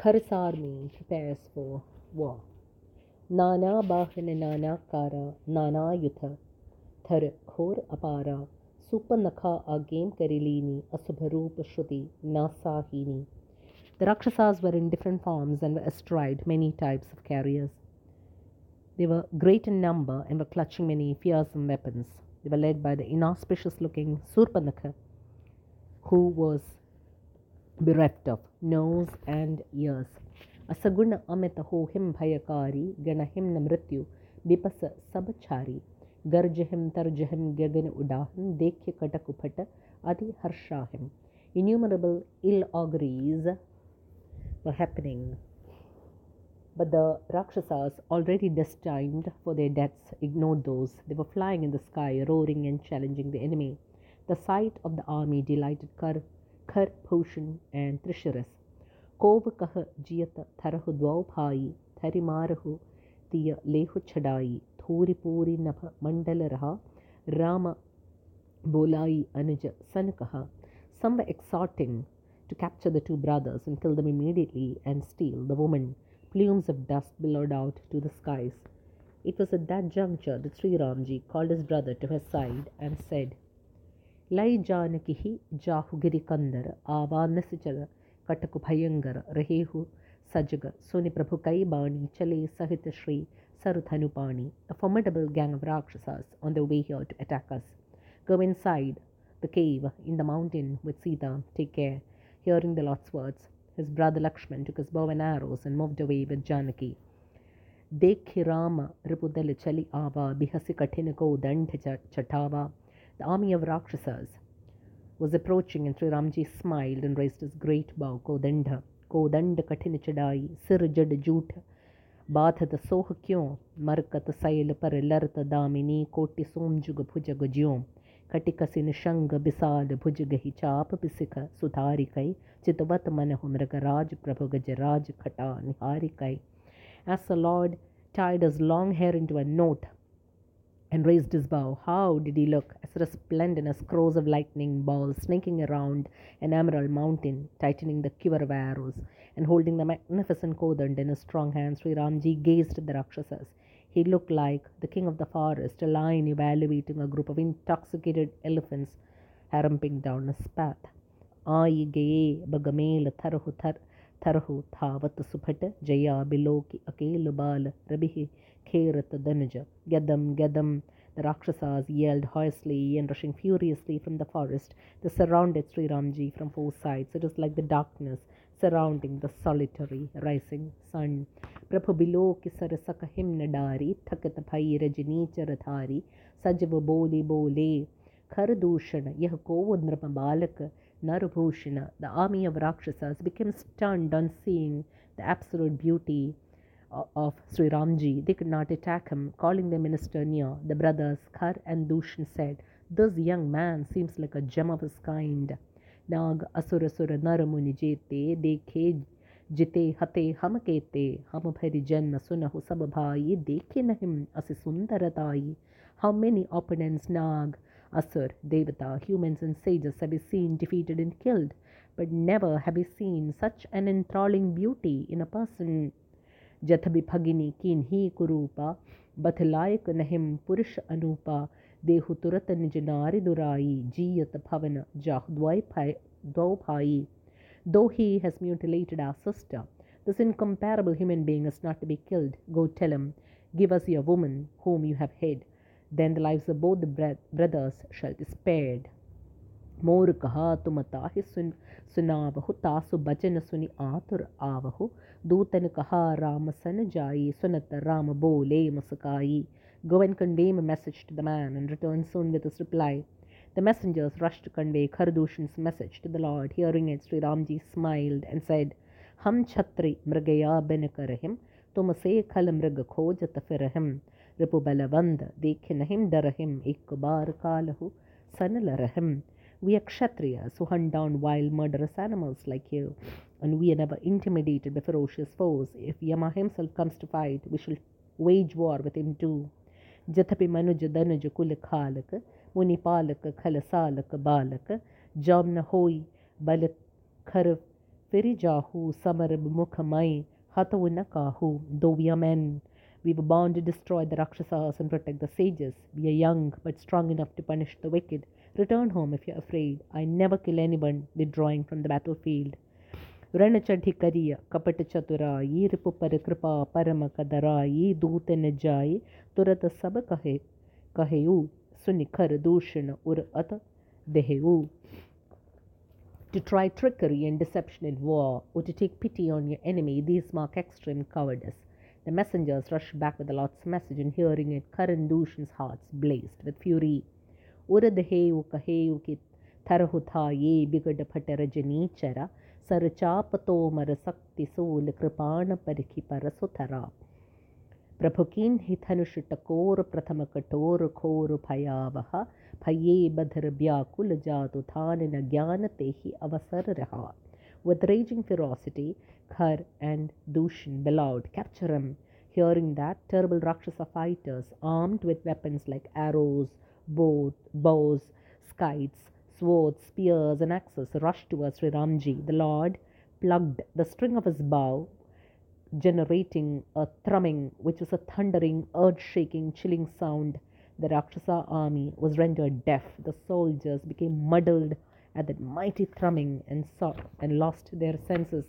Khar's army prepares for war. Nana Bahana Nana Kara Nana Yutha Thar Khor Apara Supanakha Agame Karilini Asubharup Shruti Nasahini. The Rakshasas were in different forms and were astride many types of carriers. They were great in number and were clutching many fearsome weapons. They were led by the inauspicious looking Surpanakha, who was bereft of nose and ears. Asaguna अमित हो हिम ganahim गण bipasa sabachari बिपस सब छारी गर्ज हिम तर्ज हिम गगन उडाहन देख्य innumerable ill auguries were happening. But the Rakshasas, already destined for their deaths, ignored those. They were flying in the sky, roaring and challenging the enemy. The sight of the army delighted Khar Khar Bhushan and Trishiras ಕೋವಕಃ ಜಿಯತ ಥರಹು ದ್ವೌಭಾಯಿ ಥರಿಮಾರಹು ತಿಯ ಲೇಹು ಛಡಾಯಿ ಧೂರಿಪೂರಿ ನಭ ಮಂಡಲರಹ ರಾಮ ಬೋಲಾಯಿ ಅನುಜ ಸನಕಃ Some were exhorting to capture the two brothers and kill them immediately and steal the woman. Plumes of dust billowed out to the skies. It was at that juncture that Sri Ramji called his brother to his side and said, Jahugiri Kandar Ava Nasichara कटक भयंकर रहेहु सजग सुनि प्रभु कई बाणी चले सहित Shri Sarutanupani, a formidable gang of Rakshasas on their way here to attack us. Go inside the cave in the mountain with Sita. Take care. Hearing the Lord's words, his brother Lakshman took his bow and arrows and moved away with Janaki. Dekhi Rama Ripudal Chali Ava Bihasi Katinako Dandha Chatava. the army of Rakshasas, was approaching, and Sri Ramji smiled and raised his great bow, Kodanda, Kodanda Katin Chadai, Sir Jad Jute, Bathata Soh Kyon, Markata Sail Paralarta Damini, Koti Somjuga Pujagajyon. ಕಟಿಕ ಸಿನಿಷಂಗ ಬಿಸಾಲ ಭುಜಗಹಿ ಚಾಪ ಬಿಸಿಕ ಸುಧಾರಿಕೈ ಚಿತವತ raj ಮೃಗರಾಜ Prabhu ಗಜರಾಜ ಖಟ ನಿಹಾರಿಕೈ As the Lord tied his long hair into a knot, and raised his bow. How did he look? As resplendent as crows of lightning balls snaking around an emerald mountain, tightening the quiver of arrows, and holding the magnificent kodand in his strong hands, Sri Ramji gazed at the Rakshasas. He looked like the king of the forest, a lion evaluating a group of intoxicated elephants harumping down his path. Ai gaye bagamel tharhu thar थरहु थावत सुफट Jaya बिलोक अकेल बाल रबिहि खेरत दनज गदम गदम The Rakshasas yelled hoarsely and rushing furiously from the forest. They surrounded Sri Ramji from four sides. It was like the darkness surrounding the solitary rising sun. प्रभु बिलो कि सरसक हिम डारी थकत भई रजनी चरधारी सजव बोले बोले खर दूषण यह को नृप बालक Narubhushana. The army of Rakshasas became stunned on seeing the absolute beauty of Sri Ramji, they could not attack him. Calling the minister near, the brothers Khar and Dushan said, This young man seems like a gem of his kind. Nag asura sura naramuni jete, dekhe jite hate ham kete, ham phari janma sunahu sababhai, dekhe nahim asi sundaratai. How many opponents Nag, Asur, Devata, humans, and sages have been seen defeated and killed, but never have we seen such an enthralling beauty in a person. Jathabi Bhagini kin hi kurupa, Bathalaik nahim purush anupa, Dehu turat durai, Jiyat bhavana jah dvaupai. Though he has mutilated our sister, this incomparable human being is not to be killed. Go tell him, Give us your woman, whom you have hid. then the lives of both the brothers shall be spared. मोर कहा, तुम ताहि सुन, सुनावहु, तासु बचन सुनि आतुर आवहु। दूतन कहा, राम सन जाई, सुनत राम बोले मसकाई। Go and convey my message to the man and return soon with reply the messengers rush to convey Khardushan message to the lord hearing it Shri Ram ji smiled and said हम छत्रि मृगया बिन करहिम तुम से खल मृग खोजत फिरहिम रिपुबलवंद देखे नहिम डरहिम एक बार कालहु सनल रहम we are Kshatriya so hunt down wild murderous animals like you. And we are never intimidated the ferocious force if Yama himself comes to fight we should wage war with him too जथपि मनुज दनुज कुल, खालक, मुनि, पालक, खल, सालक, बालक जम न होय बल, खर फिर जाहू समर, मुख, मई, हतो, न काहू, दो मैन। We were bound to destroy the Rakshasas and protect the sages. We are young but strong enough to punish the wicked. Return home if you're afraid. I never kill anyone withdrawing from the battlefield. ರಣಚಢಿಕರಿಯ ಕಪಟಚತುರ ಈ ರಿಪು ಪರಿಕೃಪಾ ಪರಮ ಕದರ ಈ ದೂತ ನಿಜಾಯಿ ತುರತ ಸಬ ಕಹೆ ಕಹೆಯು To try trickery and deception in war, or to take pity on your enemy, these mark extreme cowardice. The messengers rushed back with the Lord's message, and hearing it, Karan Dushan's hearts blazed with fury. Ura deheu kaheu ki tarhu tha ye bigad phate rajani सरचापतोमर शक्ति सूल कृपाण परिखि परसुथरा प्रभु कीन ही धनुष टकोर प्रथम कठोर खोर भयावह भये बधर व्याकुल जातु थान न ज्ञान ते ही अवसर रहा with raging ferocity, Khar and Dushan bellowed, Capture him! Hearing that, terrible Rakshasa fighters, armed with weapons like arrows, bow, bows, kites, swords, spears, and axes rushed towards Sri Ramji. The Lord plucked the string of his bow, generating a thrumming which was a thundering, earth shaking, chilling sound. The Rakshasa army was rendered deaf. The soldiers became muddled at that mighty thrumming and, saw, and lost their senses.